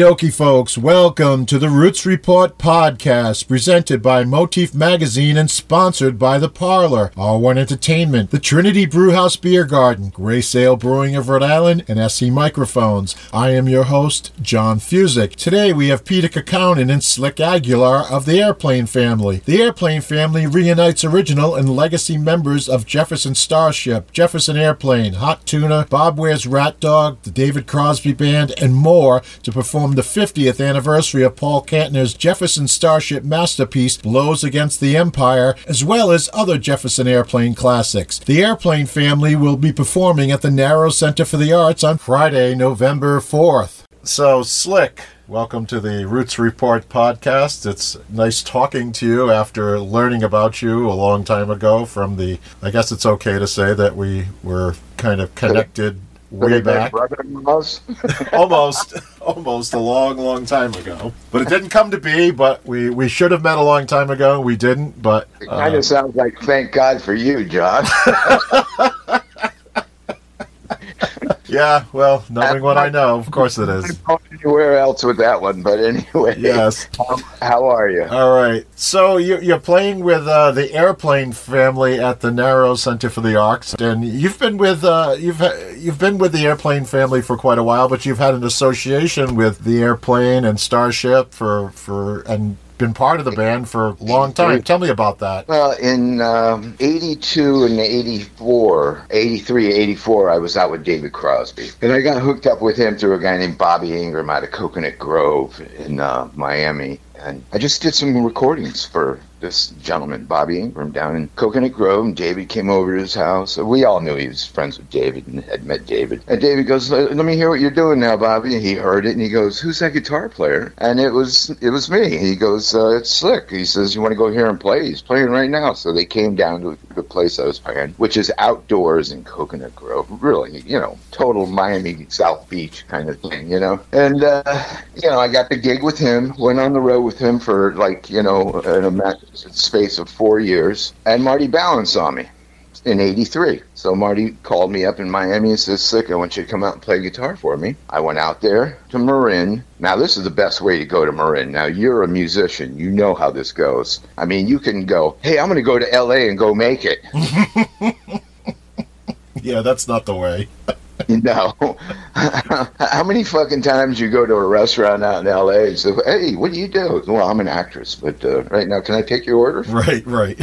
Okie dokie, folks. Welcome to the Roots Report podcast, presented by Motif Magazine and sponsored by The Parlor, R1 Entertainment, the Trinity Brewhouse Beer Garden, Grey Sail Brewing of Rhode Island, and SE Microphones. I am your host, John Fuzek. Today we have Peter Kaukonen and Slick Aguilar of the Airplane family. The Airplane family reunites original and legacy members of Jefferson Starship, Jefferson Airplane, Hot Tuna, Bob Weir's Rat Dog, the David Crosby Band, and more to perform the 50th anniversary of Paul Kantner's Jefferson Starship masterpiece, Blows Against the Empire, as well as other Jefferson Airplane classics. The Airplane family will be performing at the Narrows Center for the Arts on Friday, November 4th. So, Slick, welcome to the Roots Report podcast. It's nice talking to you after learning about you a long time ago from the, I guess it's okay to say that we were kind of connected way back. almost, almost a long, long time ago. But it didn't come to be. But we we should have met a long time ago. We didn't. But it kind of uh, sounds like thank God for you, John. Yeah, well, knowing what I know, of course it is. Anywhere else with that one, but anyway. Yes. How, how are you? All right. So you, are playing with uh, the airplane family at the Narrows Center for the Arts, and you've been with uh, you've you've been with the airplane family for quite a while, but you've had an association with the airplane and Starship for for and been part of the band for a long time. Tell me about that. Well, in um, 82 and 84, 83, 84, I was out with David Crosby. And I got hooked up with him through a guy named Bobby Ingram out of Coconut Grove in uh, Miami. And I just did some recordings for this gentleman, Bobby Ingram, down in Coconut Grove. And David came over to his house. We all knew he was friends with David and had met David. And David goes, "Let me hear what you're doing now, Bobby." And he heard it and he goes, "Who's that guitar player?" And it was it was me. He goes, uh, "It's Slick." He says, "You want to go here and play?" He's playing right now. So they came down to the place I was playing, which is outdoors in Coconut Grove. Really, you know, total Miami South Beach kind of thing, you know. And uh, you know, I got the gig with him. Went on the road with him for like you know an space of four years, and Marty Balin saw me in 83. So Marty called me up in Miami and says, Slick, I want you to come out and play guitar for me. I went out there to Marin. Now, this is the best way to go to Marin. Now, you're a musician. You know how this goes. I mean, you can go, hey, I'm going to go to LA and go make it. yeah, that's not the way. No. How many fucking times you go to a restaurant out in LA and say, "Hey, what do you do?" Well, I'm an actress, but uh, right now, can I take your order? Right, right.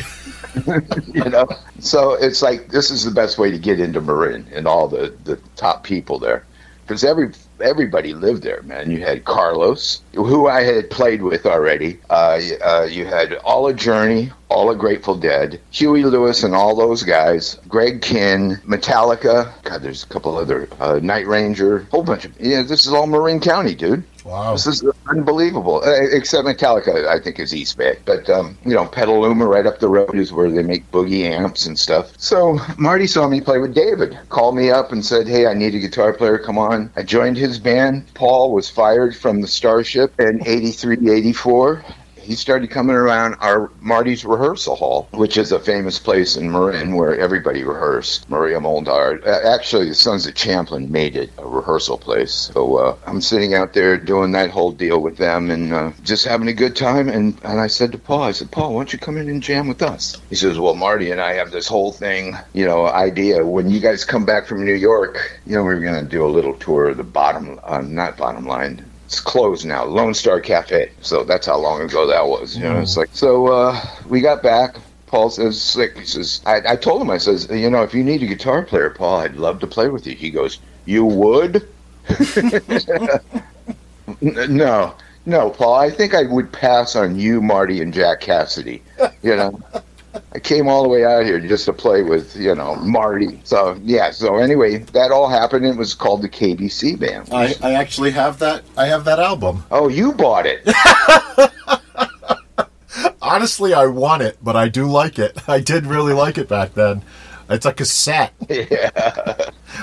you know, so it's like this is the best way to get into Marin and all the the top people there, because every everybody lived there, man. You had Carlos, who I had played with already. Uh, uh, you had All a Journey, All a Grateful Dead, Huey Lewis, and all those guys. Greg Kihn, Metallica. God, there's a couple other uh, Night Ranger, whole bunch of. Yeah, this is all Marin County, dude. Wow. This is unbelievable. Uh, except Metallica, I think, is East Bay. But, um, you know, Petaluma right up the road is where they make boogie amps and stuff. So Marty saw me play with David, called me up and said, hey, I need a guitar player. Come on. I joined his band. Paul was fired from the Starship in 83, 84 he started coming around our Marty's rehearsal hall, which is a famous place in Marin where everybody rehearsed. Maria Muldaur. Actually, the Sons of Champlin made it a rehearsal place. So uh, I'm sitting out there doing that whole deal with them and uh, just having a good time. And, and I said to Paul, I said, Paul, why don't you come in and jam with us? He says, Well, Marty and I have this whole thing, you know, idea. When you guys come back from New York, you know, we're going to do a little tour of the bottom, uh, not bottom line, it's closed now, Lone Star Cafe. So that's how long ago that was. You know, it's like so. Uh, we got back. Paul says, "Slick." He says, I, "I told him. I says, you know, if you need a guitar player, Paul, I'd love to play with you." He goes, "You would?" no, no, Paul. I think I would pass on you, Marty, and Jack Cassidy. You know. I came all the way out here just to play with, you know, Marty. So yeah. So anyway, that all happened. It was called the KBC band. I, I actually have that. I have that album. Oh, you bought it. Honestly, I want it, but I do like it. I did really like it back then. It's a cassette. Yeah.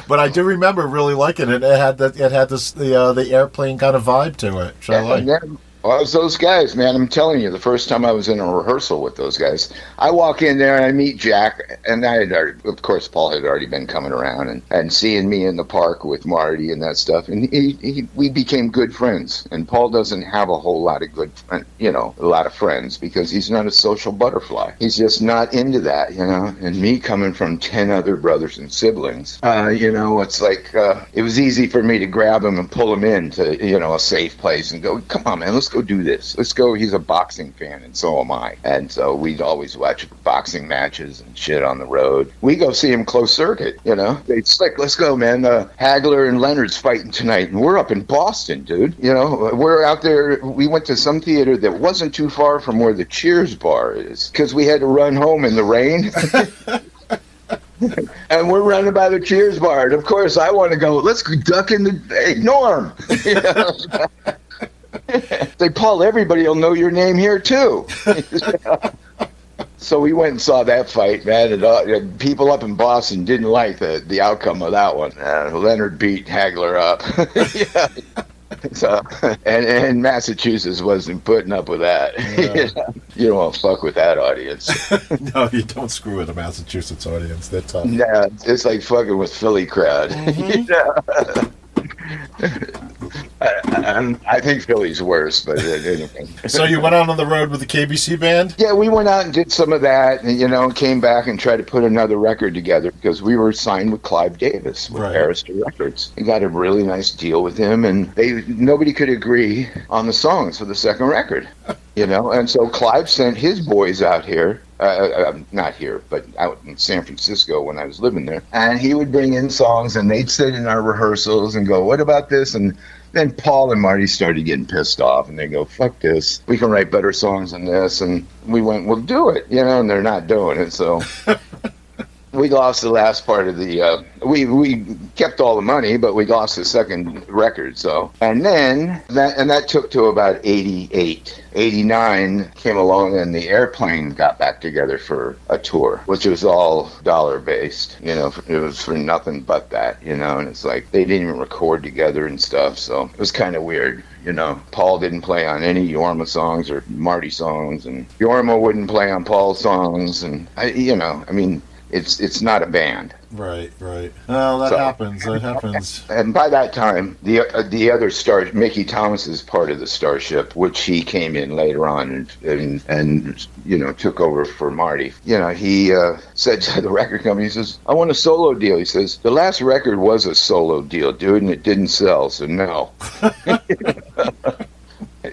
but I do remember really liking it. It had that. It had this the uh, the airplane kind of vibe to it. Which yeah, I like. Then, Well, was those guys, man. I'm telling you, the first time I was in a rehearsal with those guys, I walk in there and I meet Jack, and I had, already, of course, Paul had already been coming around and, and seeing me in the park with Marty and that stuff, and he, he, we became good friends. And Paul doesn't have a whole lot of good, you know, a lot of friends because he's not a social butterfly. He's just not into that, you know. And me coming from ten other brothers and siblings, uh, you know, it's like uh, it was easy for me to grab him and pull him into, you know, a safe place and go, "Come on, man, let's go do this. Let's go." He's a boxing fan, and so am I. And so we'd always watch boxing matches and shit on the road. We go see him close circuit, you know. Like, let's go, man. Uh, Hagler and Leonard's fighting tonight, and we're up in Boston, dude. You know, we're out there. We went to some theater that wasn't too far from where the Cheers bar is because we had to run home in the rain. and we're running by the Cheers bar. And of course, I want to go, let's duck in the. Hey, Norm! Say, Paul, everybody will know your name here, too. so we went and saw that fight, man. And, uh, people up in Boston didn't like the, the outcome of that one. Uh, Leonard beat Hagler up. yeah. So, and, and Massachusetts wasn't putting up with that. Yeah. you don't want to fuck with that audience. no, you don't screw with a Massachusetts audience. They're tough. Yeah, it's like fucking with Philly crowd. Mm-hmm. I, I, think Philly's worse, but uh, anyway. so you went out on the road with the KBC band? Yeah, we went out and did some of that, and you know, came back and tried to put another record together because we were signed with Clive Davis with right. Arista Records. We got a really nice deal with him, and they nobody could agree on the songs for the second record. You know, and so Clive sent his boys out here uh, not here, but out in San Francisco when I was living there. And he would bring in songs, and they'd sit in our rehearsals and go, "What about this?" And then Paul and Marty started getting pissed off, and they go, "Fuck this! We can write better songs than this." And we went, "Well, do it," you know. And they're not doing it, so. we lost the last part of the uh, we we kept all the money but we lost the second record so. And then that and that took to about 88 89 came along and the airplane got back together for a tour which was all dollar based you know it was for nothing but that you know and it's like they didn't even record together and stuff so it was kind of weird you know, Paul didn't play on any Jorma songs or Marty songs, and Jorma wouldn't play on Paul's songs, and I, you know, I mean, it's it's not a band. Right, right. Well, that so, happens. That happens. And by that time, the uh, the other star, Mickey Thomas, is part of the Starship, which he came in later on and and, and you know took over for Marty. You know, he uh, said to the record company, he says, "I want a solo deal." He says, "The last record was a solo deal, dude, and it didn't sell, so no."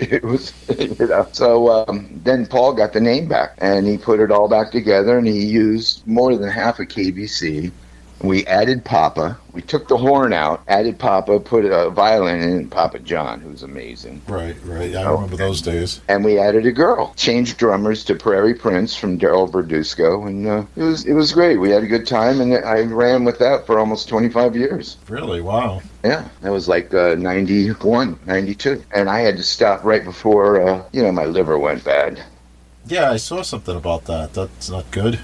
it was, you know. So um, then Paul got the name back, and he put it all back together, and he used more than half of KBC. We added Papa. We took the horn out, added Papa, put a violin in, Papa John, who's amazing. Right, right. I remember those days. And we added a girl. Changed drummers to Prairie Prince from Darrell Verdusco, and uh, it was it was great. We had a good time, and I ran with that for almost 25 years. Really? Wow. Yeah, that was like uh, 91, 92. And I had to stop right before, uh, you know, my liver went bad. Yeah, I saw something about that. That's not good.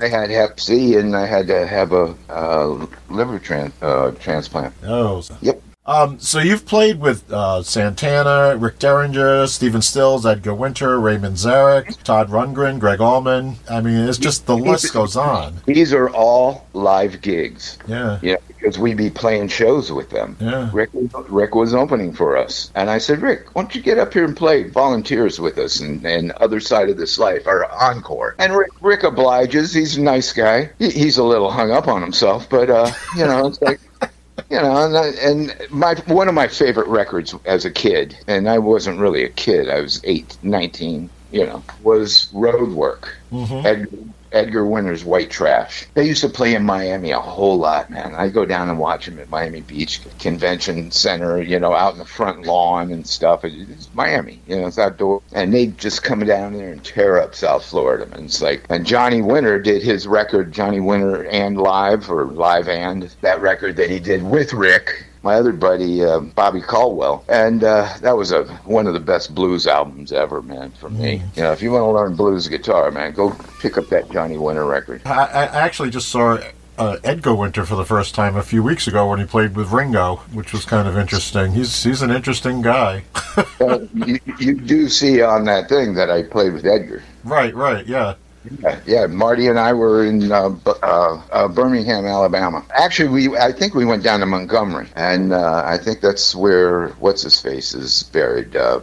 I had Hep C, and I had to have a uh, liver tran- uh, transplant. Oh. Yep. Um, so you've played with uh, Santana, Rick Derringer, Stephen Stills, Edgar Winter, Ray Manzarek, Todd Rundgren, Gregg Allman. I mean, it's just the list goes on. These are all live gigs. Yeah. Yeah, because we'd be playing shows with them. Yeah. Rick, Rick was opening for us. And I said, Rick, why don't you get up here and play volunteers with us and, and Other Side of This Life, our encore? And Rick, Rick obliges. He's a nice guy. He, he's a little hung up on himself, but, uh, you know, it's like, you know, and, and my one of my favorite records as a kid, and I wasn't really a kid, I was eight, 19, you know, was Roadwork. Mm-hmm. Edgar, Edgar Winter's White Trash. They used to play in Miami a whole lot, man. I go down and watch them at Miami Beach Convention Center, you know, out in the front lawn and stuff. It's Miami, you know, it's outdoor. And they just come down there and tear up South Florida. And it's like, and Johnny Winter did his record, Johnny Winter and Live, or Live and, that record that he did with Rick my other buddy uh, Bobby Caldwell, and uh, that was a one of the best blues albums ever, man. For me, mm. you know, if you want to learn blues guitar, man, go pick up that Johnny Winter record. I, I actually just saw uh, Edgar Winter for the first time a few weeks ago when he played with Ringo, which was kind of interesting. He's he's an interesting guy. well, you, you do see on that thing that I played with Edgar. right, right, yeah. Yeah, yeah, Marty and I were in uh, uh, uh, Birmingham, Alabama. Actually, we I think we went down to Montgomery, and uh, I think that's where what's his face is buried. Uh,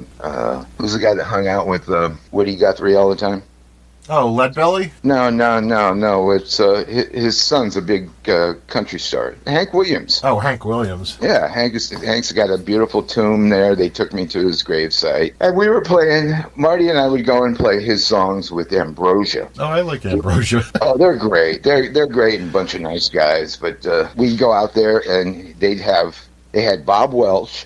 who's the guy that hung out with Woody Guthrie all the time? Oh, Leadbelly? No, no, no, no. It's uh, his, his son's a big uh, country star, Hank Williams. Oh, Hank Williams. Yeah, Hank is, Hank's got a beautiful tomb there. They took me to his gravesite, and we were playing. Marty and I would go and play his songs with Ambrosia. Oh, I like Ambrosia. Oh, they're great. They're they're great and a bunch of nice guys. But uh, we'd go out there and they'd have they had Bob Welch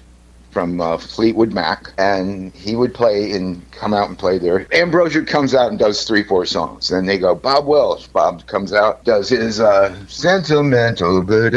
from uh, Fleetwood Mac, and he would play and come out and play there. Ambrosia comes out and does three, four songs. Then they go, Bob Welch. Bob comes out, does his uh, sentimental, what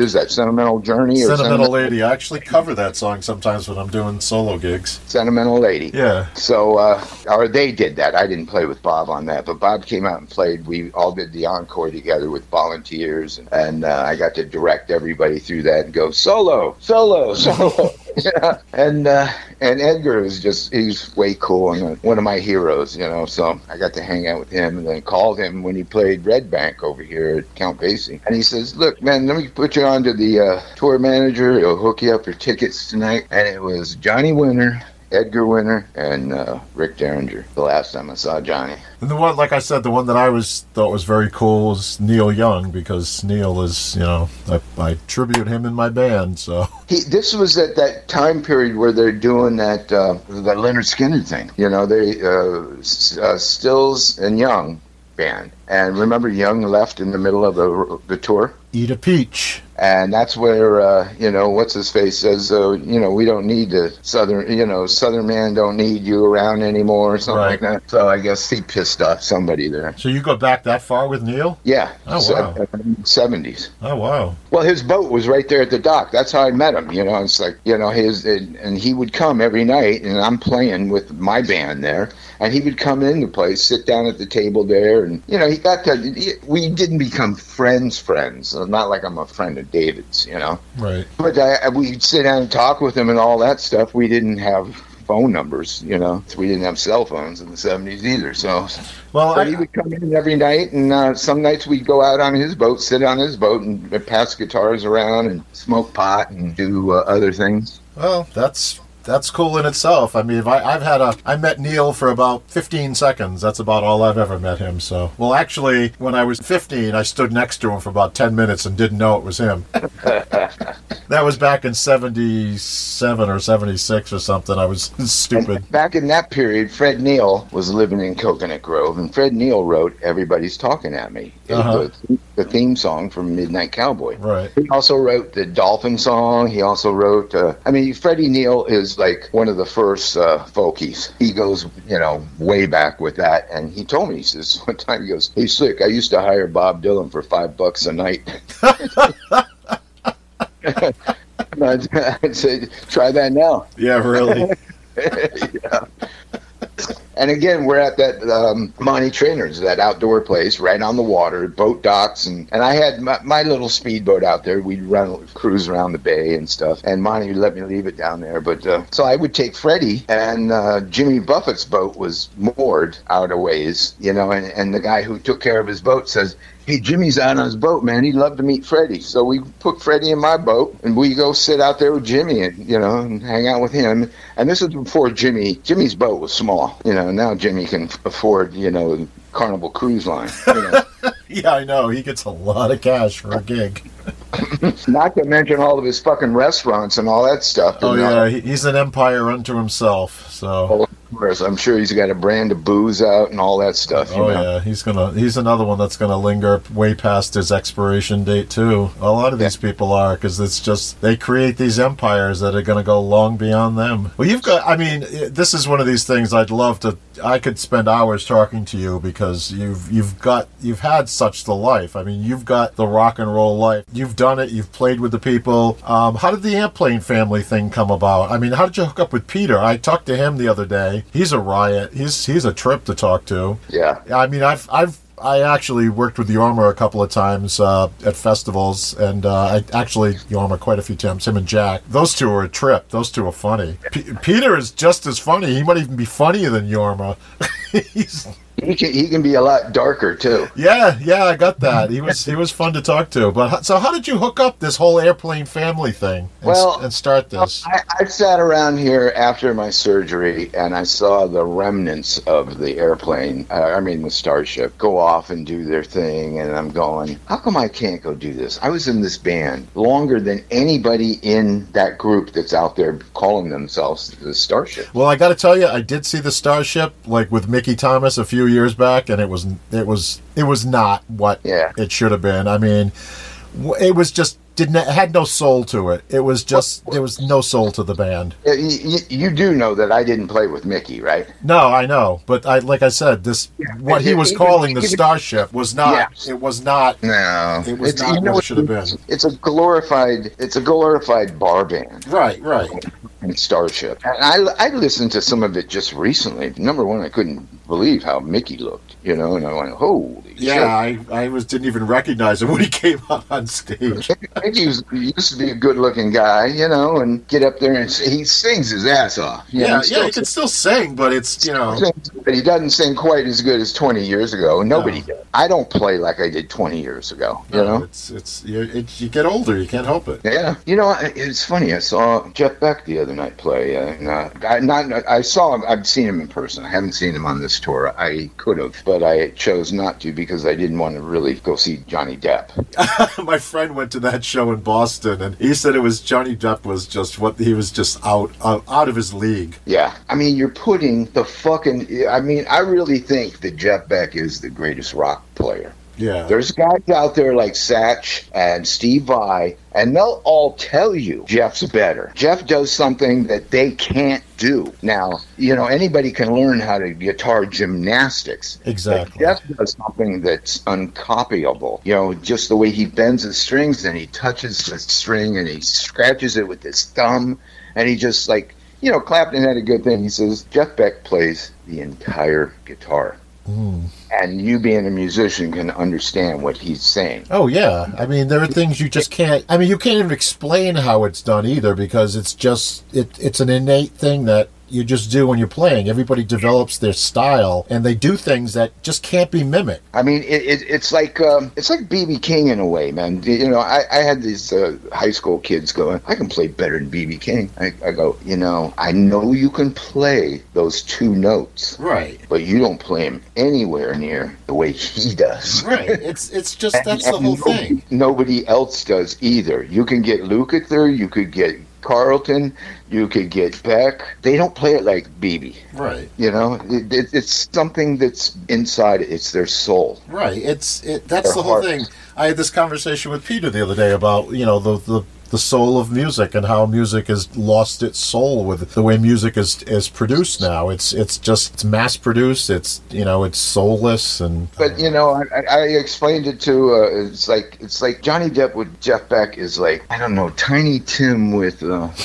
is that, sentimental journey or Sentimental Lady. I actually cover that song sometimes when I'm doing solo gigs. Sentimental Lady. Yeah. So, uh, or they did that. I didn't play with Bob on that, but Bob came out and played. We all did the encore together with volunteers, and, and uh, I got to direct everybody through that and go solo, solo, solo. yeah. And uh, and Edgar is just he's way cool and one of my heroes, you know. So I got to hang out with him, and then called him when he played Red Bank over here at Count Basie, and he says, "Look, man, let me put you on to the uh, tour manager. He'll hook you up for tickets tonight." And it was Johnny Winter. Edgar Winter and uh, Rick Derringer. The last time I saw Johnny, And the one, like I said, the one that I was thought was very cool was Neil Young because Neil is, you know, I, I tribute him in my band. So he this was at that time period where they're doing that uh, the Lynyrd Skynyrd thing. You know, they uh, uh, Stills and Young band, and remember Young left in the middle of the the tour. eat a peach. And that's where uh, you know what's his face says, uh, you know, we don't need the southern, you know, Southern man don't need you around anymore, or something like that. So I guess he pissed off somebody there. So you go back that far with Neil? Yeah, Oh, wow. 70s. Oh wow. Well, his boat was right there at the dock. That's how I met him. You know, it's like you know his, and, and he would come every night, and I'm playing with my band there, and he would come in the place, sit down at the table there, and you know he got to. We didn't become friends, friends. Not like I'm a friend of David's, you know. Right. But I, we'd sit down and talk with him and all that stuff. We didn't have phone numbers, you know. We didn't have cell phones in the 70s either. So Well, but he would come in every night, and uh, some nights we'd go out on his boat, sit on his boat, and pass guitars around and smoke pot and do uh, other things. well, that's that's cool in itself. I mean, if I, I've had a, I met Neil for about 15 seconds. That's about all I've ever met him. So, well, actually, when I was 15, I stood next to him for about 10 minutes and didn't know it was him. that was back in 77 or 76 or something. I was stupid. Back in that period, Fred Neil was living in Coconut Grove, and Fred Neil wrote "Everybody's Talking at Me," It Uh-huh. the, the theme song from Midnight Cowboy. Right. He also wrote the Dolphin song. He also wrote. Uh, I mean, Freddie Neil is like one of the first uh, folkies. He goes, you know, way back with that. And he told me, he says one time, he goes, "Hey, slick, I used to hire Bob Dylan for five bucks a night." I'd, I'd say, try that now. Yeah, really. yeah. And again, we're at that um, Monty Trainers, that outdoor place right on the water, boat docks, and, and I had my, my little speedboat out there. We'd run cruise around the bay and stuff, and Monty would let me leave it down there. But uh, so I would take Freddie, and uh, Jimmy Buffett's boat was moored out a ways, you know, and, and the guy who took care of his boat says, Hey, Jimmy's out on his boat, man. He'd love to meet Freddie. So we put Freddie in my boat, and we go sit out there with Jimmy, and you know, and hang out with him. And this is before Jimmy. Jimmy's boat was small, you know. Now Jimmy can afford, you know, Carnival Cruise Line. You know. yeah, I know. He gets a lot of cash for a gig. Not to mention all of his fucking restaurants and all that stuff. Oh know. yeah, he's an empire unto himself. So. Course, I'm sure he's got a brand of booze out and all that stuff. You Oh know? yeah, he's gonna. He's another one that's gonna linger way past his expiration date too. A lot of these people are because it's just they create these empires that are gonna go long beyond them. Well, you've got. I mean, this is one of these things I'd love to. I could spend hours talking to you because you've you've got you've had such the life. I mean, you've got the rock and roll life. You've done it. You've played with the people. Um, how did the airplane family thing come about? I mean, how did you hook up with Peter? I talked to him the other day. He's a riot. He's he's a trip to talk to. Yeah. I mean, I've I've I actually worked with Jorma a couple of times uh, at festivals, and uh, I actually Jorma quite a few times. Him and Jack, those two are a trip. Those two are funny. P- Peter is just as funny. He might even be funnier than Jorma. He's He can, he can be a lot darker too. yeah, yeah, I got that. He was he was fun to talk to. But so, how did you hook up this whole airplane family thing and, Well, and start this? I, I sat around here after my surgery and I saw the remnants of the airplane, uh, I mean the Starship, go off and do their thing. And I'm going, how come I can't go do this? I was in this band longer than anybody in that group that's out there calling themselves the Starship. Well, I got to tell you, I did see the Starship like with Mickey Thomas a few years back, and it was it was it was not what Yeah. it should have been. I mean, it was just didn't it had no soul to it. It was just there was no soul to the band. You, you, you do know that I didn't play with Mickey, right? No, I know, but I like I said, this what he was calling the Starship was not. Yeah. It was not. No, It was not what it should have been. It's a glorified. It's a glorified bar band. Right, right. and Starship. And I, I listened to some of it just recently. Number one, I couldn't believe how Mickey looked, you know, and I went, holy Yeah, I, I was didn't even recognize him when he came out on stage. shit. Mickey was, used to be a good looking guy, you know, and get up there and he sings his ass off. Yeah, know, yeah, he can still sing, but it's you know. sings, But he doesn't sing quite as good as 20 years ago. Nobody does. I don't play like I did 20 years ago, you know? it's it's you, it, you get older, you can't help it. Yeah, you know, it's funny. I saw Jeff Beck the other night play. Uh, and, uh, I not I saw him. I've seen him in person. I haven't seen him on this tour. I could have, but I chose not to because I didn't want to really go see Johnny Depp. My friend went to that show in Boston, and he said it was Johnny Depp was just what he was just out out, out of his league. Yeah, I mean, you're putting the fucking. I mean, I really think that Jeff Beck is the greatest rock player. Yeah, There's guys out there like Satch and Steve Vai, and they'll all tell you Jeff's better. Jeff does something that they can't do. Now, you know, anybody can learn how to guitar gymnastics. Exactly. Jeff does something that's uncopyable. You know, just the way he bends the strings and he touches the string and he scratches it with his thumb, and he just like, you know, Clapton had a good thing. He says Jeff Beck plays the entire guitar, And you being a musician can understand what he's saying. Oh yeah, I mean there are things you just can't. I mean you can't even explain how it's done either because it's just it. It's an innate thing that you just do when you're playing. Everybody develops their style and they do things that just can't be mimicked. I mean, it, it, it's like um, it's like BB King in a way, man. You know, I, I had these uh, high school kids going, "I can play better than BB King." I, I go, you know, I know you can play those two notes, Right. but you don't play them anywhere near the way he does. Right. It's it's just And- that's the whole nobody, thing. Nobody else does either. You can get Lukather, you could get Carlton, you could get Beck. They don't play it like BB. Right. You know, it, it, it's something that's inside. It's their soul. Right. It's it. That's Their the whole hearts. thing. I had this conversation with Peter the other day about you know the the. The soul of music and how music has lost its soul with the way music is is produced now. It's it's just it's mass produced. It's you know it's soulless and But you know, I, I explained it to. Uh, it's like it's like Johnny Depp with Jeff Beck is like I don't know, Tiny Tim with. Uh,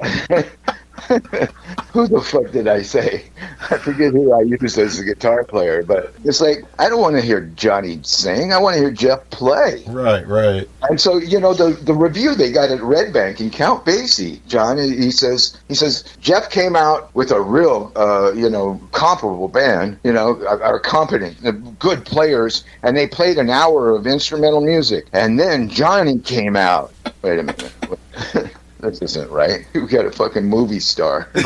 who the fuck did I say? I forget who I used as a guitar player, but it's like I don't want to hear Johnny sing. I want to hear Jeff play. right, right. And so, you know, the the review they got at Red Bank and Count Basie, John, he says he says Jeff came out with a real, uh, you know, comparable band, you know, are, competent, uh, good players, and they played an hour of instrumental music, and then Johnny came out. Wait a minute. this isn't right. You got a fucking movie star.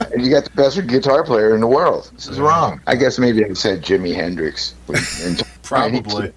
Like, and you got the best guitar player in the world. This is wrong. I guess maybe I said Jimi Hendrix. Probably.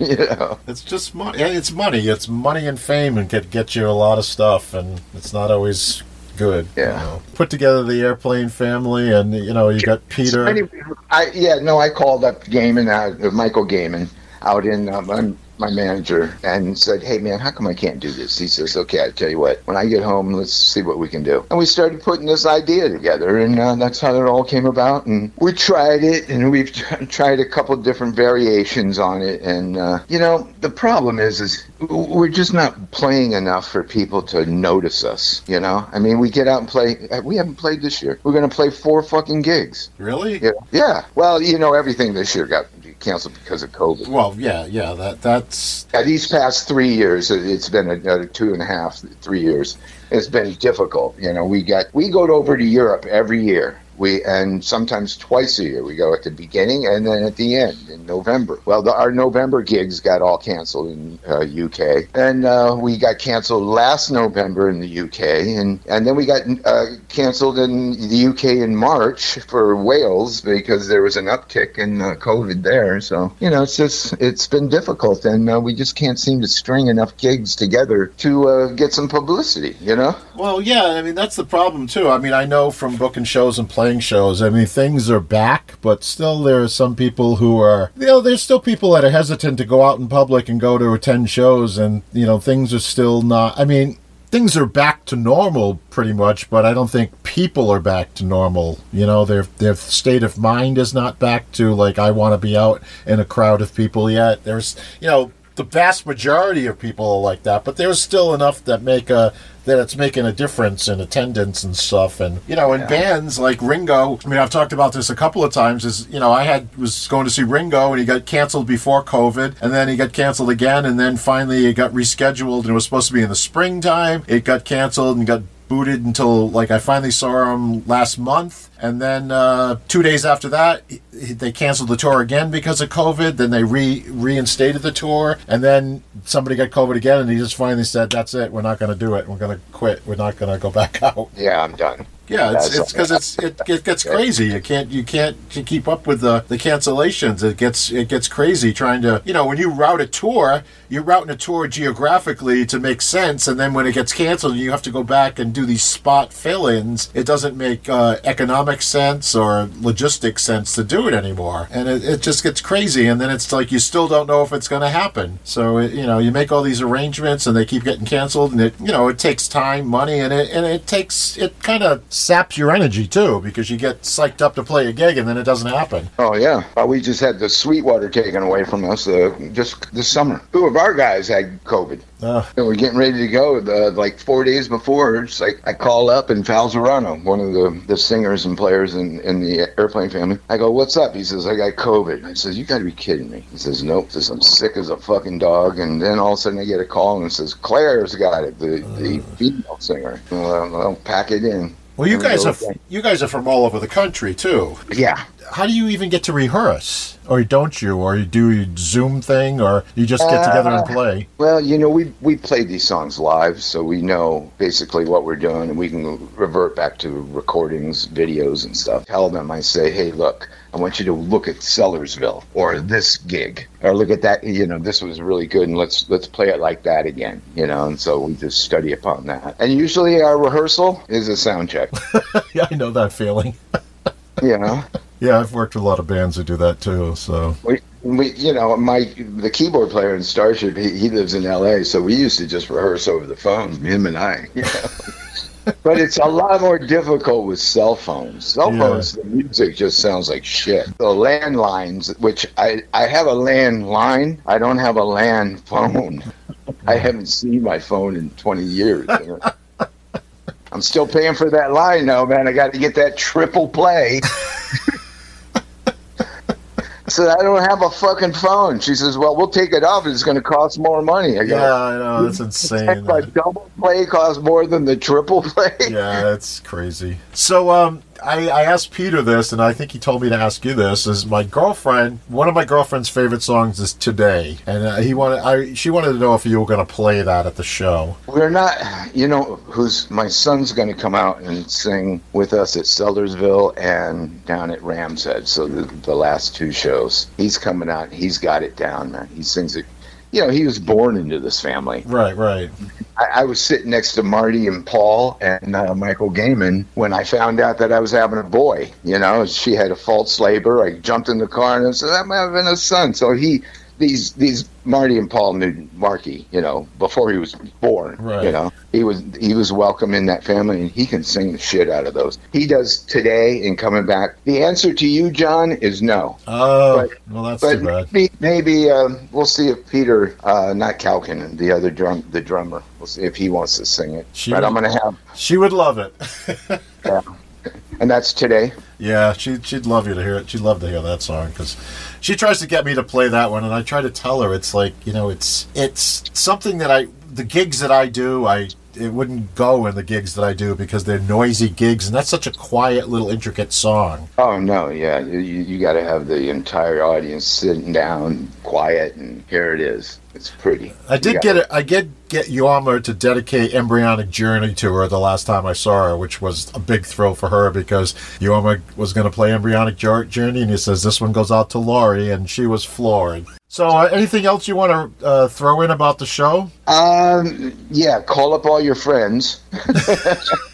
you know. It's just money. It's money. It's money and fame, and get get you a lot of stuff, and it's not always good. you Yeah. know. Put together the airplane family, and you know you got Peter. So anyway, I yeah no, I called up Gaiman, uh, Michael Gaiman, out in um, I'm my manager and said, "Hey, man, how come I can't do this?" He says, "Okay, I tell you what. When I get home, let's see what we can do." And we started putting this idea together, and uh, that's how it all came about. And we tried it, and we've tried a couple different variations on it. And uh, you know, the problem is, is we're just not playing enough for people to notice us. You know, I mean, we get out and play. uh, We haven't played this year. We're going to play four fucking gigs. Really? Yeah. Yeah. Well, you know, everything this year got canceled because of COVID. Well, yeah, yeah. That that's Yeah, these past three years, it- it's been another two and a half, three years. It's been difficult. You know, we got we go over to Europe every year. We and sometimes twice a year. We go at the beginning and then at the end in November. Well, the, our November gigs got all canceled in uh, UK, and uh, we got canceled last November in the UK, and and then we got uh, canceled in the UK in March for Wales because there was an uptick in COVID there. So you know, it's just it's been difficult, and uh, we just can't seem to string enough gigs together to uh, get some publicity. You know. Well, yeah, I mean that's the problem too. I mean, I know from booking shows and shows. I mean, things are back, but still there are some people who are, you know, there's still people that are hesitant to go out in public and go to attend shows, and you know, things are still not. I mean. Things are back to normal pretty much, but I don't think people are back to normal. You know, their their state of mind is not back to like I want to be out in a crowd of people yet. There's, you know, the vast majority of people are like that, but there's still enough that make a that it's making a difference in attendance and stuff. And you know, in Yeah. bands like Ringo, I mean, I've talked about this a couple of times. Is you know, I had was going to see Ringo and he got canceled before COVID, and then he got canceled again, and then finally it got rescheduled and it was supposed to be in the springtime. It got canceled and got booted until like I finally saw him last month, and then uh, two days after that, he- he- they canceled the tour again because of COVID. Then they re reinstated the tour, and then somebody got COVID again, and he just finally said, "That's it. We're not going to do it. We're going to quit. We're not going to go back out." Yeah, I'm done. Yeah, it's it's because it's it, it gets crazy. You can't you can't keep up with the the cancellations. It gets it gets crazy trying to you know when you route a tour, you're routing a tour geographically to make sense, and then when it gets canceled, you have to go back and do these spot fill-ins. It doesn't make uh, economic sense or logistic sense to do it anymore, and it, it just gets crazy. And then it's like you still don't know if it's going to happen. So it, you know you make all these arrangements, and they keep getting canceled, and it you know it takes time, money, and it and it takes it kind of saps your energy too because you get psyched up to play a gig and then it doesn't happen. Oh yeah, we just had the Sweetwater taken away from us uh, just this summer. Two of our guys had COVID. Uh, And we're getting ready to go. The, like four days before, it's like I call up and Val Zerano, one of the, the singers and players in, in the airplane family. I go, "What's up?" He says, "I got COVID." I says, "You got to be kidding me." He says, "Nope." He says, "I'm sick as a fucking dog." And then all of a sudden, I get a call and it says, "Claire's got it." The the female singer. Well, well, pack it in. Well, you guys go, are you guys are from all over the country too. Yeah. How do you even get to rehearse, or don't you, or you do you Zoom thing, or you just get together and Uh, play? Well, you know, we we played these songs live, so we know basically what we're doing, and we can revert back to recordings, videos, and stuff. Tell them, I say, hey, look, I want you to look at Sellersville or this gig, or look at that. You know, this was really good, and let's let's play it like that again. You know, and so we just study upon that. And usually our rehearsal is a sound check. yeah, I know that feeling. you know. Yeah, I've worked with a lot of bands who do that too. So We, we, you know, my the keyboard player in Starship, he, he lives in L.A., so we used to just rehearse over the phone, him and I. You know? but it's a lot more difficult with cell phones. Cell Yeah. phones, the music just sounds like shit. The landlines, which I I have a landline, I don't have a land phone. I haven't seen my phone in 20 years. I'm still paying for that line though, man. I got to get that triple play. so I don't have a fucking phone. She says, Well, we'll take it off. It's going to cost more money. I go, yeah, I know that's insane. A double play costs more than the triple play. yeah, that's crazy. So, um, I, I asked Peter this, and I think he told me to ask you this. Is my girlfriend? One of my girlfriend's favorite songs is "Today," and uh, he wanted. I she wanted to know if you were going to play that at the show. We're not, you know, who's my son's going to come out and sing with us at Sellersville and down at Ram's Head. So the, the last two shows, he's coming out. He's got it down, man. He sings it. You know, he was born into this family. Right, right. I, I was sitting next to Marty and Paul and uh, Michael Gaiman when I found out that I was having a boy. You know, she had a false labor. I jumped in the car and I said, I'm having a son. So he these these Marty and Paul knew Marky, you know, before he was born. Right. You know, he was he was welcome in that family, and he can sing the shit out of those. He does today and coming back. The answer to you, John, is no. Oh, But- well, that's But too bad. maybe, maybe um, we'll see if Peter, uh, not Calkin, the other drum, the drummer, we'll see if he wants to sing it. She- but I'm gonna have, She would love it. and that's today. yeah, she, she'd love you to hear it. She'd love to hear that song because she tries to get me to play that one, and I try to tell her it's like you know, it's it's something that I the gigs that I do, I it wouldn't go in the gigs that I do because they're noisy gigs, and that's such a quiet little intricate song. Oh no, yeah, you, you got to have the entire audience sitting down, quiet, and here it is. It's pretty. I did You get it. I did get Jorma to dedicate Embryonic Journey to her the last time I saw her, which was a big thrill for her because Jorma was going to play Embryonic Journey, and he says this one goes out to Laurie, and she was floored. So, uh, anything else you want to uh, throw in about the show? Um, yeah, call up all your friends.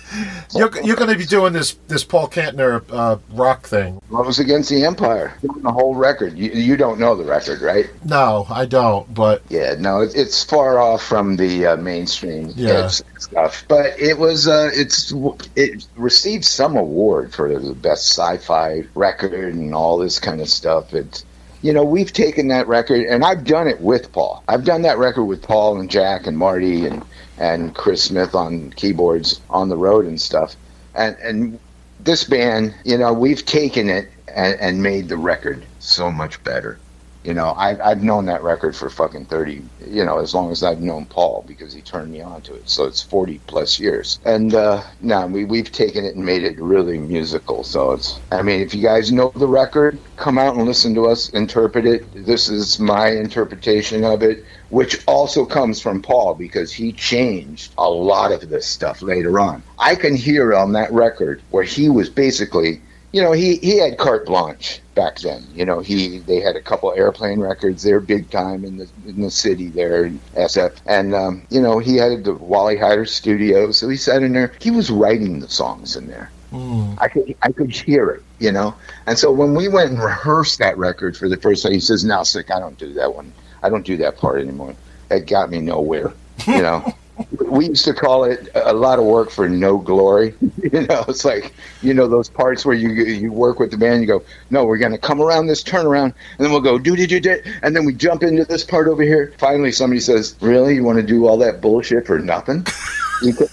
You're, you're going to be doing this this Paul Kantner uh, rock thing. Blows Against the Empire, doing the whole record. You, you don't know the record, right? No, I don't. But Yeah, no, it, it's far off from the uh, mainstream Yeah. stuff. But it was, uh, it's, it received some award for the best sci-fi record and all this kind of stuff. It's, you know, we've taken that record, and I've done it with Paul. I've done that record with Paul and Jack and Marty and and Chris Smith on keyboards on the road and stuff. And and this band, you know, we've taken it and, and made the record so much better. You know, I've, I've known that record for fucking 30, you know, as long as I've known Paul because he turned me on to it. So it's 40 plus years. And, uh, no, we, we've taken it and made it really musical. So it's, I mean, if you guys know the record, come out and listen to us interpret it. This is my interpretation of it, which also comes from Paul because he changed a lot of this stuff later on. I can hear on that record where he was basically you know, he, he had carte blanche back then. You know, he they had a couple airplane records. They're big time in the in the city there in SF, and um, you know he had the Wally Heider studio. So he sat in there. He was writing the songs in there. mm, I could I could hear it, you know. And so when we went and rehearsed that record for the first time, he says, "Now, sick, I don't do that one. I don't do that part anymore. It got me nowhere." You know. we used to call it a lot of work for no glory. you know, it's like you know those parts where you you work with the band. You go, no, we're going to come around this turnaround, and then we'll go do do do do, and then we jump into this part over here. Finally, somebody says, "Really, you want to do all that bullshit for nothing?"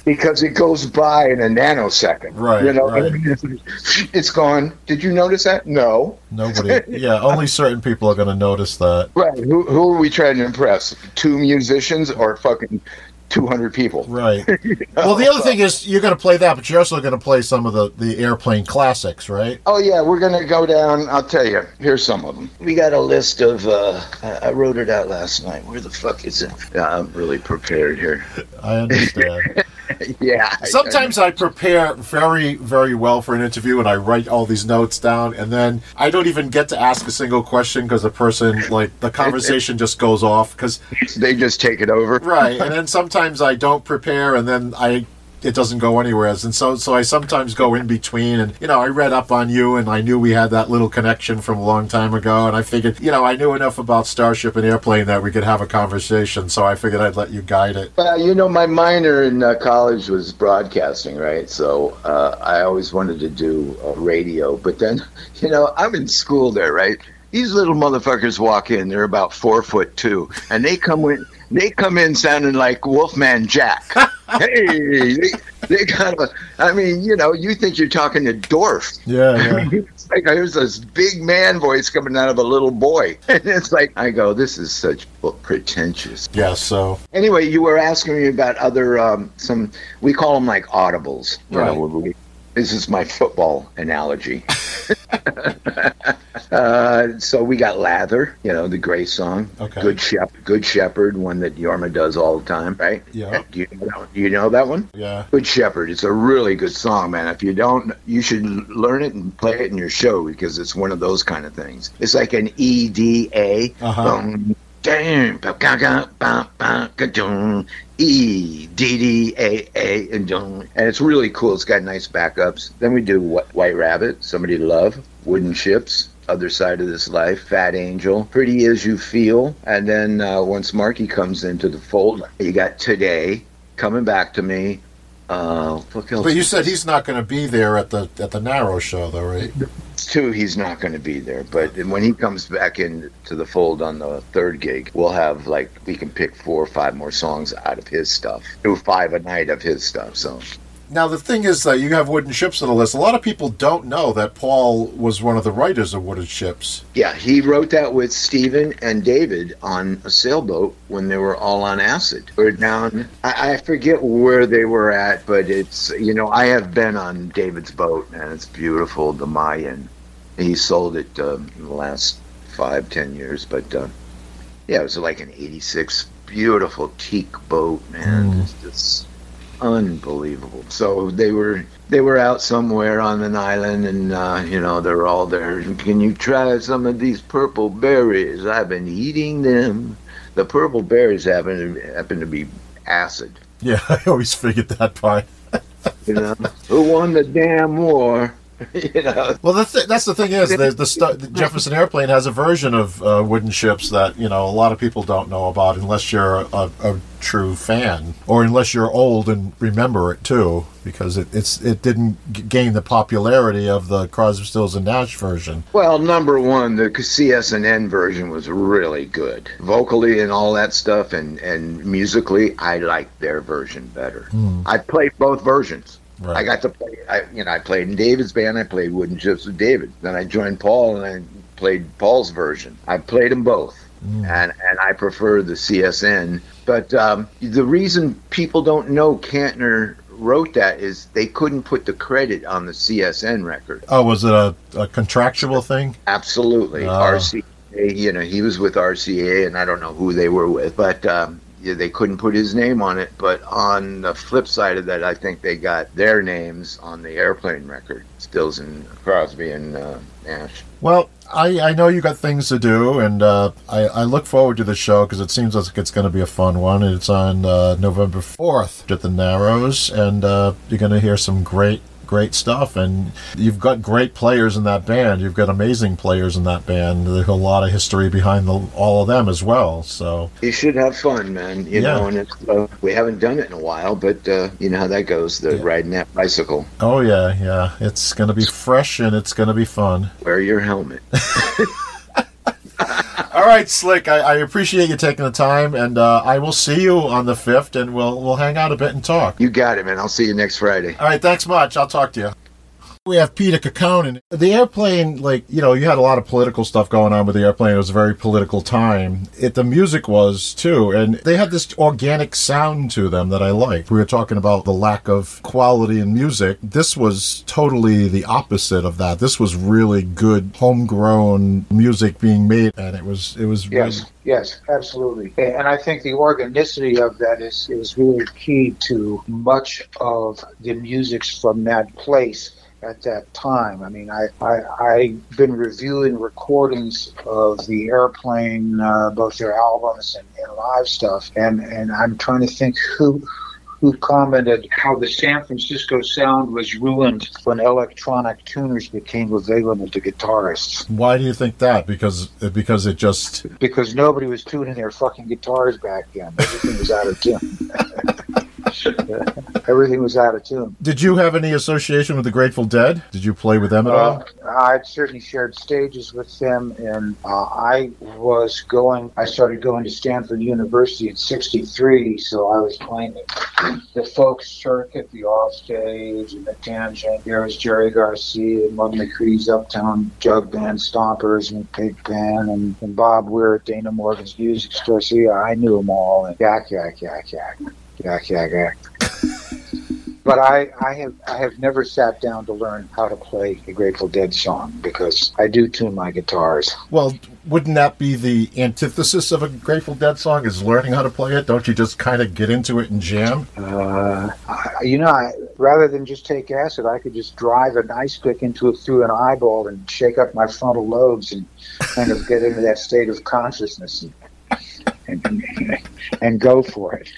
Because it goes by in a nanosecond. Right, You know, right. it's gone. Did you notice that? No. nobody. Yeah, only certain people are going to notice that. Right. Who, who are we trying to impress? Two musicians or fucking 200 people? Right. Well, the other thing is you're going to play that, but you're also going to play some of the, the airplane classics, right? Oh yeah, we're gonna go down. I'll tell you. Here's some of them. We got a list of. Uh, I I wrote it out last night. Where the fuck is it? Yeah, I'm really prepared here. I understand. yeah. Sometimes I prepare very, very well for an interview and I write all these notes down, and then I don't even get to ask a single question because the person, like, the conversation just goes off. Because, they just take it over. right. And then sometimes I don't prepare and then I. It doesn't go anywhere, and so so I sometimes go in between, and you know I read up on you, and I knew we had that little connection from a long time ago, and I figured you know I knew enough about Starship and Airplane that we could have a conversation, so I figured I'd let you guide it. Well, you know, my minor in uh, college was broadcasting, right? So uh, I always wanted to do uh, radio. But then, you know, I'm in school there, right? These little motherfuckers walk in. They're about four foot two, and they come in. They come in sounding like Wolfman Jack. hey, they, they got a. I mean, you know, you think you're talking to Dorf. Yeah, yeah. It's like there's this big man voice coming out of a little boy, and it's like I go, "This is such pretentious." yeah. So Anyway, you were asking me about other um, some. We call them like audibles. You Right. know, this is my football analogy. Uh, so we got Lather, you know, the Gray song. Okay. Good Shep, Good Shepherd, one that Jorma does all the time, right? Yeah. Do you know that one? Do you know that one? yeah. Good Shepherd. It's a really good song, man. If you don't, you should learn it and play it in your show because it's one of those kind of things. It's like an E D A. Uh-huh. Bum, dam, ba, ga, ga, ba, ba, ga, dum, E D D A A and and it's really cool. It's got nice backups. Then we do Wh- White Rabbit, Somebody to Love, Wooden Ships, Other Side of This Life, Fat Angel, Pretty As You Feel. And then uh, once Marky comes into the fold, you got Today, Coming Back to Me. Uh, what else? But you said he's not going to be there at the at the Narrow show, though, right? two, he's not going to be there. But when he comes back into the fold on the third gig, we'll have like we can pick four or five more songs out of his stuff. Do five a night of his stuff. So Now the thing is that you have Wooden Ships on the list. A lot of people don't know that Paul was one of the writers of Wooden Ships. yeah, he wrote that with Stephen and David on a sailboat when they were all on acid. We're down. I, I forget where they were at, but it's you know I have been on David's boat and it's beautiful, the Mayan. He sold it um, in the last five ten years, but uh, yeah, it was like an '86 beautiful teak boat, man. Mm. It's just unbelievable. So they were they were out somewhere on an island, and uh, you know they're all there. Can you try some of these purple berries? I've been eating them. The purple berries happen to, happen to be acid. Yeah, I always figured that part. You know, who won the damn war? you know, Well, the th- that's the thing is, the, the, stu- the Jefferson Airplane has a version of uh, Wooden Ships that you know a lot of people don't know about unless you're a, a true fan or unless you're old and remember it too, because it, it's it didn't g- gain the popularity of the Crosby, Stills and Nash version. Well, number one, the CSNN version was really good, vocally and all that stuff, and and musically, I liked their version better. I played both versions. Right. I got to play. I you know I played in David's band. I played Wooden Ships with David. Then I joined Paul and I played Paul's version. I played them both, and and I prefer the CSN. But um, the reason people don't know Kantner wrote that is they couldn't put the credit on the CSN record. Oh, was it a, a contractual thing? Absolutely. Ah. RCA, you know, he was with RCA, and I don't know who they were with, but um, they couldn't put his name on it. But on the flip side of that, I think they got their names on the airplane record Stills and Crosby and uh, Nash. Well, I, I know you got things to do, and uh, I, I look forward to the show because it seems like it's going to be a fun one. It's on uh, November 4th at the Narrows, and uh, you're going to hear some great, great stuff. And you've got great players in that band. You've got amazing players in that band. There's a lot of history behind the, all of them as well. So, You should have fun, man. You Yeah. know, and it's, uh, we haven't done it in a while, but uh, you know how that goes. The Yeah. riding that bicycle. oh, yeah, yeah. It's going to be fresh and it's going to be fun. Wear your helmet. All right, Slick. I, I appreciate you taking the time, and uh, I will see you on the 5th, and we'll, we'll hang out a bit and talk. You got it, man. I'll see you next Friday. All right, thanks much. I'll talk to you. We have Peter Kaukonen. The airplane, like, you know, you had a lot of political stuff going on with the airplane. It was a very political time. It, the music was, too. And they had this organic sound to them that I liked. We were talking about the lack of quality in music. This was totally the opposite of that. This was really good, homegrown music being made. And it was, it was Yes, really, yes, absolutely. And I think the organicity of that is, is really key to much of the musics from that place at that time. I mean, I, I, I've been reviewing recordings of the airplane, uh, both their albums and, and live stuff, and, and I'm trying to think who who commented how the San Francisco sound was ruined when electronic tuners became available to guitarists. why do you think that? Because, because it just, because nobody was tuning their fucking guitars back then. Everything was out of tune. Everything was out of tune. did you have any association with the Grateful Dead? Did you play with them at all? Uh, I'd certainly shared stages with them, and uh, I was going. I started going to Stanford University in '63, so I was playing the, the folk circuit, the offstage, and the tangent. There was Jerry Garcia and Mother McCree's Uptown Jug Band Stompers and Pigpen and, and Bob Weir at Dana Morgan's Music Store. So yeah, I knew them all. And yak yak yak yak yak yak yak. But I, I have I have never sat down to learn how to play a Grateful Dead song because I do tune my guitars. Well, wouldn't that be the antithesis of a Grateful Dead song? Is learning how to play it? Don't you just kind of get into it and jam? Uh, you know, I, rather than just take acid, I could just drive an ice pick into it through an eyeball and shake up my frontal lobes and kind of get into that state of consciousness and and, and go for it.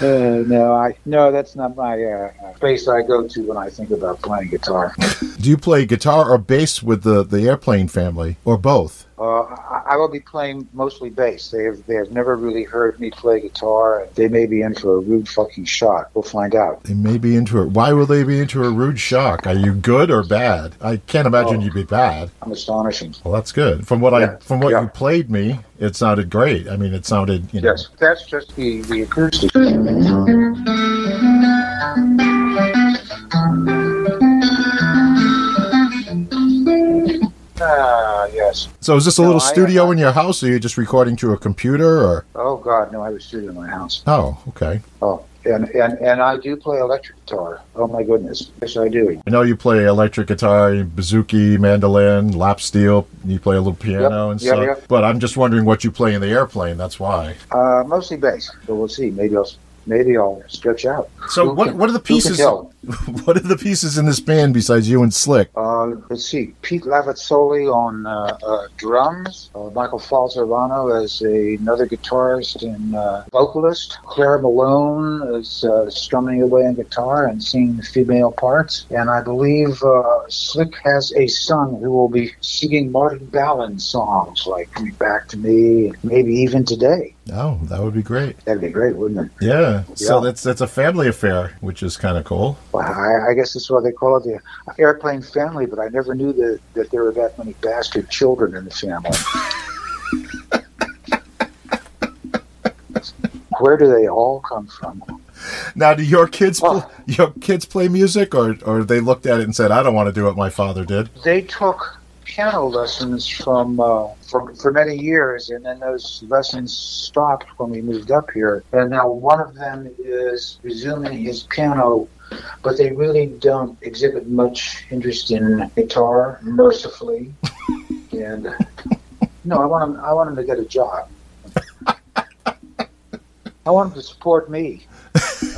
Uh, no, I no, that's not my uh, space I go to when I think about playing guitar. Do you play guitar or bass with the, the airplane family, or both? Uh, I, I will be playing mostly bass. They have they have never really heard me play guitar. They may be in for a rude fucking shock. We'll find out. They may be into it. Why will they be into a rude shock? Are you good or bad? I can't imagine Oh. you'd be bad. I'm astonishing. Well, that's good. From what I Yeah, from what yeah. you played me, it sounded great. I mean, it sounded you know. Yes, that's just the the acoustic. Ah, yes. So is this a No, little studio I- in your house, or are you're just recording to a computer, or? Oh God, no! I was shooting in my house. Oh, okay. Oh, and and and I do play electric guitar. Oh my goodness, yes I do. I know you play electric guitar, bouzouki, mandolin, lap steel. You play a little piano Yep, and yep, stuff. yep. But I'm just wondering what you play in the airplane. That's why. Uh, mostly bass, but we'll see. Maybe I'll maybe I'll stretch out. So Who what can- what are the pieces? What are the pieces in this band besides you and Slick? Uh, let's see. Pete Lavezzoli on uh, uh, drums. Uh, Michael Falzarano as a, another guitarist and uh, vocalist. Claire Malone is uh, strumming away on guitar and singing the female parts. And I believe uh, Slick has a son who will be singing Martin Balin songs like "Coming Back to Me," maybe even today. Oh, that would be great. That'd be great, wouldn't it? Yeah. So Yeah. that's that's a family affair, which is kind of cool. Well, I, I guess that's why they call it the airplane family, but I never knew that, that there were that many bastard children in the family. Where do they all come from? Now, do your kids pl- Oh. your kids play music, or or they looked at it and said, "I don't want to do what my father did"? They took piano lessons from uh, for, for many years, and then those lessons stopped when we moved up here. And now one of them is resuming his piano, but they really don't exhibit much interest in guitar, mercifully. and no, I want him. I want him to get a job. I want him to support me.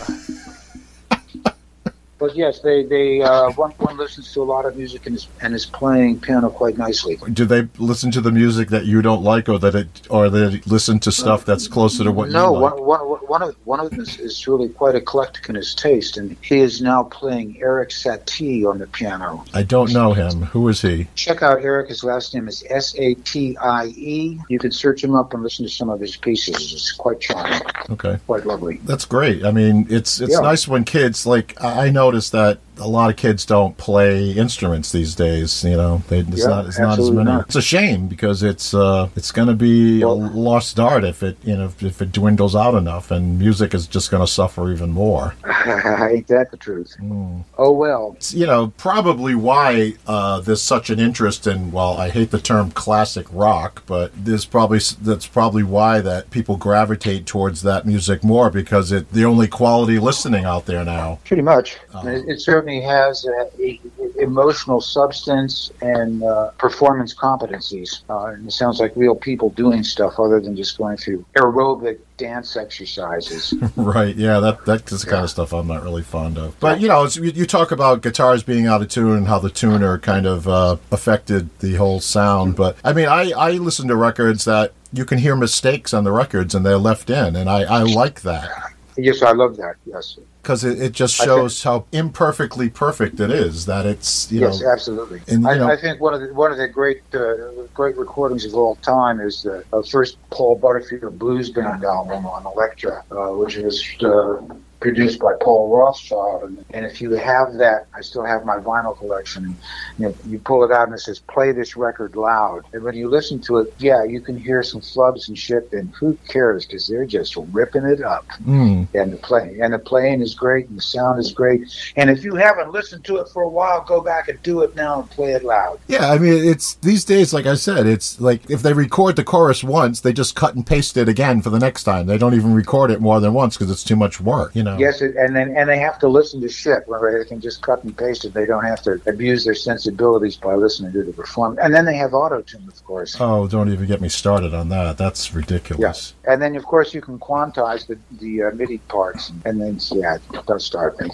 But yes, they they uh, one one listens to a lot of music and is and is playing piano quite nicely. Do they listen to the music that you don't like, or that it, or they listen to stuff that's closer to what no, you like? one, one, one of one of them is, really quite eclectic in his taste, and he is now playing Erik Satie on the piano. I don't know him. Who is he? Check out Erik. His last name is S A T I E. You can search him up and listen to some of his pieces. It's quite charming, Okay. quite lovely. That's great. I mean, it's it's Yeah. nice when kids like I I noticed that a lot of kids don't play instruments these days. You know, they, it's Yeah, not it's not as many. not. It's a shame because it's uh it's going to be Well- a lost art if it you know if, if it dwindles out enough, and music is just going to suffer even more. Ain't that the truth? Mm. Oh well. It's, you know, probably why uh, there's such an interest in. Well, I hate the term classic rock, but there's probably that's probably why that people gravitate towards that music more because it the only quality listening out there now. Pretty much. Oh. It, it certainly has uh, e- emotional substance and uh, performance competencies. Uh, and it sounds like real people doing stuff other than just going through aerobic dance exercises. Right. Yeah. That that's the kind of stuff I'm not really fond of. But you know, you, you talk about guitars being out of tune and how the tuner kind of uh, affected the whole sound. But I mean, I I listen to records that you can hear mistakes on the records and they're left in, and I I like that yes, I love that. Yes. because it, it just I think- shows how imperfectly perfect it is. That it's you yes, know. absolutely. and, I, know- I think one of the one of the great uh, great recordings of all time is the uh, first Paul Butterfield Blues Band album on Elektra, uh, which is uh, produced by Paul Rothchild. And, and if you have that, I still have my vinyl collection. You, know, you pull it out and it says "Play this record loud." And when you listen to it, yeah, you can hear some flubs and shit. And who cares? Because they're just ripping it up. Mm, And the play and the playing is great, and the sound is great. And if you haven't listened to it for a while, go back and do it now and play it loud. yeah, I mean, it's these days. Like I said, it's like if they record the chorus once, they just cut and paste it again for the next time. They don't even record it more than once because it's too much work. You know. Yes, it, and then and they have to listen to shit where they can just cut and paste it. They don't have to abuse their sensibilities by listening to the performance. And then they have auto tune, of course. Oh, don't even get me started on that. That's ridiculous. And then of course you can quantize the the uh, MIDI parts, and then yeah, don't start me.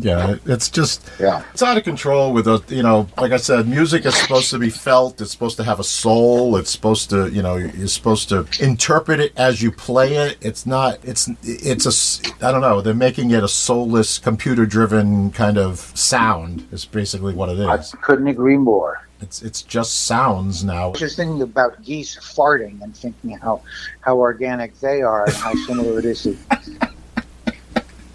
Yeah, it's just Yeah. it's out of control with a you know like I said, music is supposed to be felt. It's supposed to have a soul. It's supposed to you know you're supposed to interpret it as you play it. It's not. It's it's a. I don't know. They're making it a soulless, computer-driven kind of sound. Is basically what it is. I couldn't agree more. It's it's just sounds now. Just thinking about geese farting and thinking how how organic they are and how similar it is to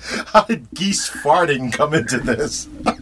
How did geese farting come into this?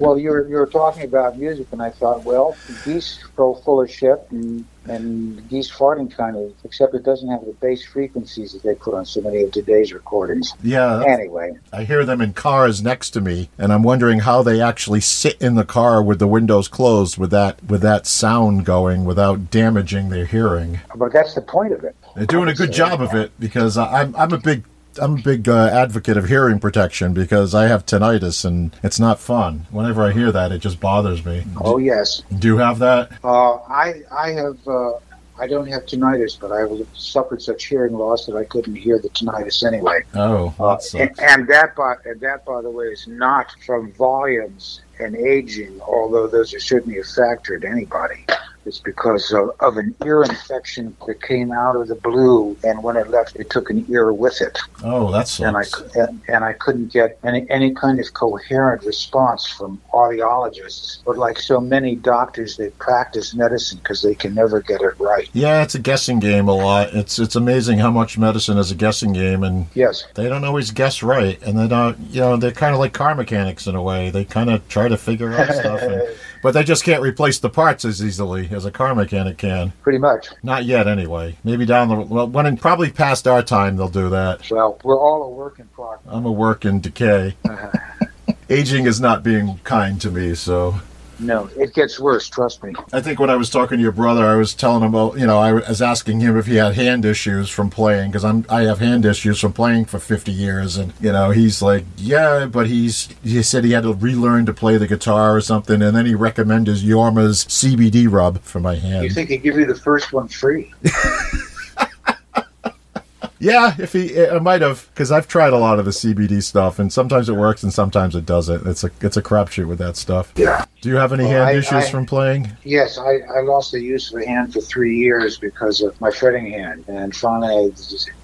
Well, you were you were talking about music, and I thought, well, geese go full of shit, and and geese farting kind of, except it doesn't have the bass frequencies that they put on so many of today's recordings. Yeah, Anyway, I hear them in cars next to me, and I'm wondering how they actually sit in the car with the windows closed with that with that sound going without damaging their hearing. but that's the point of it. They're doing a good job of it because I'm I'm a big I'm a big uh, advocate of hearing protection because I have tinnitus and it's not fun. Whenever I hear that, it just bothers me. Oh yes, Do you have that? uh, I I have. Uh, I don't have tinnitus, but I suffered such hearing loss that I couldn't hear the tinnitus anyway. Oh, Uh, that and, and that, by, and that, by the way, is not from volumes and aging, although those are certainly a factor in anybody. It's because of, of an ear infection that came out of the blue, and when it left, it took an ear with it, Oh, that's and I and, and I couldn't get any any kind of coherent response from audiologists. But like so many doctors, they practice medicine because they can never get it right. Yeah, it's a guessing game a lot. It's it's amazing how much medicine is a guessing game, and Yes, they don't always guess right, and they don't. You know, they're kind of like car mechanics in a way. They kind of try to figure out stuff, and, but they just can't replace the parts as easily as a car mechanic can. pretty much. Not yet, anyway. Maybe down the well, when in, probably past our time they'll do that. Well, we're all a work in progress. I'm a work in decay. Aging is not being kind to me, so. No, it gets worse. Trust me. I think when I was talking to your brother, I was telling him about, you know, I was asking him if he had hand issues from playing because I'm I have hand issues from playing for 50 years, and you know, he's like, yeah, but he's he said he had to relearn to play the guitar or something, and then he recommended Jorma's CBD rub for my hand. You think he'd give you the first one free? Yeah, if he, I might have because I've tried a lot of the CBD stuff, and sometimes it works and sometimes it doesn't. It's a it's a crapshoot with that stuff. Yeah. Do you have any Well, hand I- issues I- from playing? Yes, I, I lost the use of a hand for three years because of my fretting hand, and finally I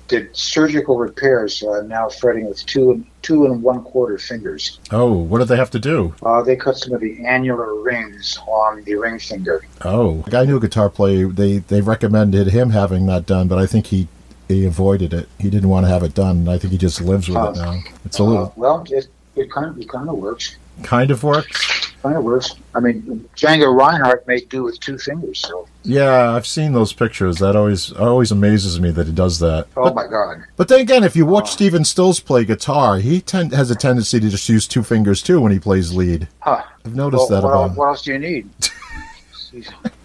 did surgical repairs, so I'm now fretting with two and two and one quarter fingers. Oh, what did they have to do? Uh, they cut some of the annular rings on the ring finger. Oh, Like I knew a guitar player. They they recommended him having that done, but I think he he avoided it. He didn't want to have it done. I think he just lives with it now. It's a Uh, little well, it, it kind of it kind of works. kind of works. Kind of works. I mean, Django Reinhardt may do with two fingers. So, Yeah, I've seen those pictures. That always always amazes me that he does that. oh But, my God. but then again, if you watch Oh. Stephen Stills play guitar, he ten- has a tendency to just use two fingers too when he plays lead. Huh. I've noticed Well, that what, about him. what else do you need?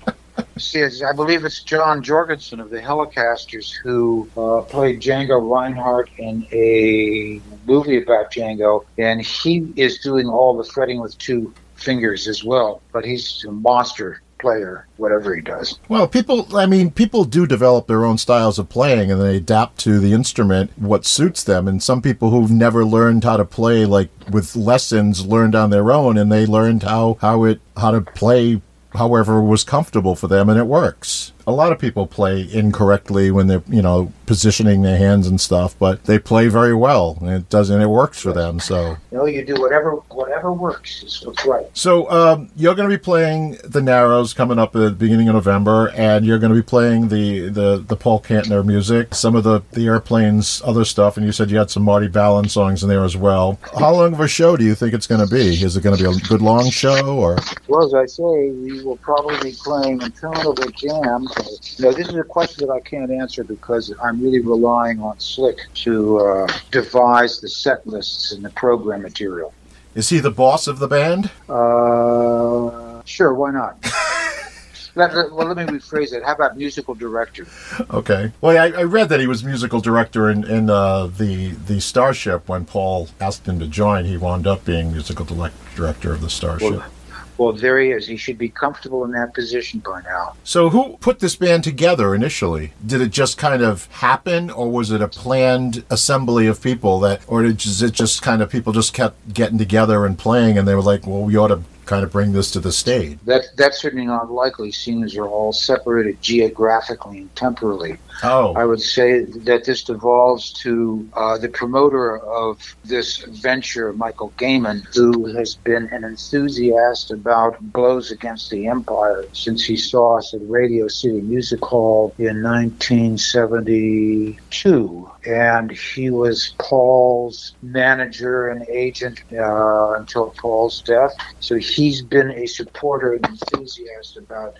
See, I believe it's John Jorgenson of the Hellecasters who uh, played Django Reinhardt in a movie about Django, and he is doing all the fretting with two fingers as well. But he's a monster player, whatever he does. Well, people, I mean, people do develop their own styles of playing and they adapt to the instrument what suits them. And some people who've never learned how to play, like with lessons, learned on their own and they learned how, how it, how to play however was comfortable for them and it works. A lot of people play incorrectly when they're, you know, positioning their hands and stuff, but they play very well and it does, and it works for them. So, You know, you do whatever whatever works is what's right. So um, you're going to be playing the Narrows coming up at the beginning of November, and you're going to be playing the, the, the Paul Kantner music, some of the the airplanes, other stuff, and you said you had some Marty Balin songs in there as well. How long of a show do you think it's going to be? Is it going to be a good long show, or Well, as I say, we will probably be playing Interminable Jam. No, this is a question that I can't answer because I'm really relying on Slick to uh, devise the set lists and the program material. is he the boss of the band? Uh, sure, why not? let, let- well, let me rephrase it. How about musical director? Okay. Well, I, I read that he was musical director in, in uh, the the Starship when Paul asked him to join. He wound up being musical direct, director of the Starship. Well, there he is. He should be comfortable in that position by now. So, who put this band together initially? Did it just kind of happen, or was it a planned assembly of people that, or did it just kind of people just kept getting together and playing, and they were like, well, we ought to kind of bring this to the stage? That that's certainly not likely, seeing as they're all separated geographically and temporally. Oh, I would say that this devolves to uh, the promoter of this venture, Michael Gaiman, who has been an enthusiast about blows against the empire since he saw us at Radio City Music Hall in 1972. And he was Paul's manager and agent uh, until Paul's death. So he's been a supporter and enthusiast about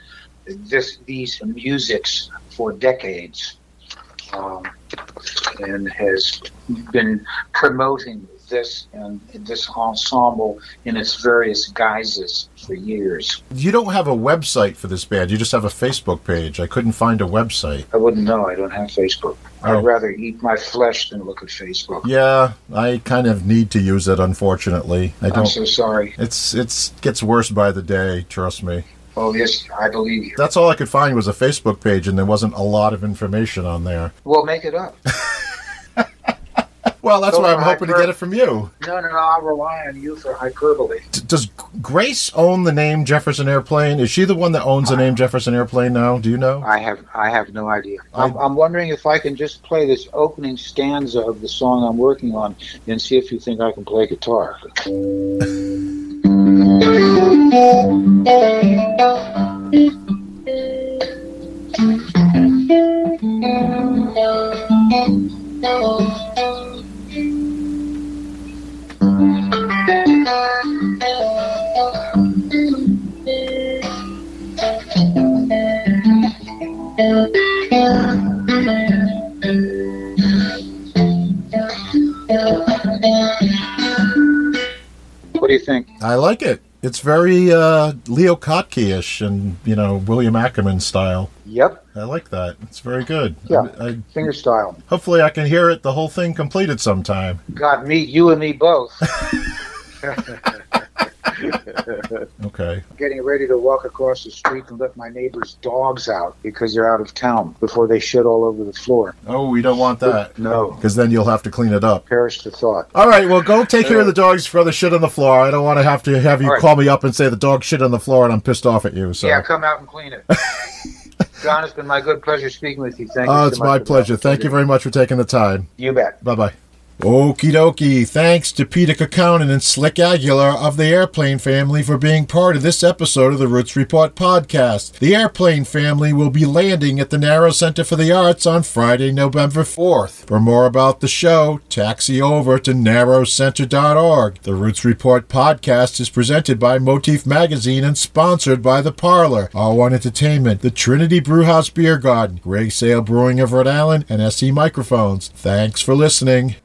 this these musics for decades, um, and has been promoting this and this ensemble in its various guises for years. you don't have a website for this band. You just have a Facebook page. I couldn't find a website. I wouldn't know. I don't have Facebook. Oh. I'd rather eat my flesh than look at Facebook. Yeah, I kind of need to use it. Unfortunately, I I'm so sorry. It's it's gets worse by the day. Trust me. Oh yes, I believe you. That's all I could find was a Facebook page, and there wasn't a lot of information on there. Well, make it up. Well, that's Go why I'm for hoping to get it from you. No, no, no. I'll rely on you for hyperbole. D- does Grace own the name Jefferson Airplane? Is she the one that owns the name Jefferson Airplane now? Do you know? I have I have no idea. I'm, I'm wondering if I can just play this opening stanza of the song I'm working on and see if you think I can play guitar. What do you think? I like it. It's very uh, Leo Kottke-ish and you know William Ackerman style. Yep, I like that. It's very good. Yeah. I, I, finger style. hopefully, I can hear it the whole thing completed sometime. God, me, you and me both. Okay. Getting ready to walk across the street and let my neighbor's dogs out because they're out of town before they shit all over the floor. Oh, we don't want that No, because then you'll have to clean it up. perish the thought. All right, well, go take care of the dogs for the shit on the floor. I don't want to have to have you right. call me up and say the dog shit on the floor and I'm pissed off at you. So, Yeah, come out and clean it. John, it's been my good pleasure speaking with you. Thank you. oh, so it's my pleasure. Thank you very much for taking the time. You bet. Bye bye. Okie dokie. Thanks to Peter Kaukonen and Slick Aguilar of the Airplane family for being part of this episode of the Roots Report podcast. The Airplane family will be landing at the Narrow Center for the Arts on Friday, November 4th. For more about the show, taxi over to narrowcenter.org. The Roots Report podcast is presented by Motif Magazine and sponsored by The Parlour, R1 Entertainment, the Trinity Brewhouse Beer Garden, Grey Sail Brewing of Rhode Island, and SE Microphones. Thanks for listening.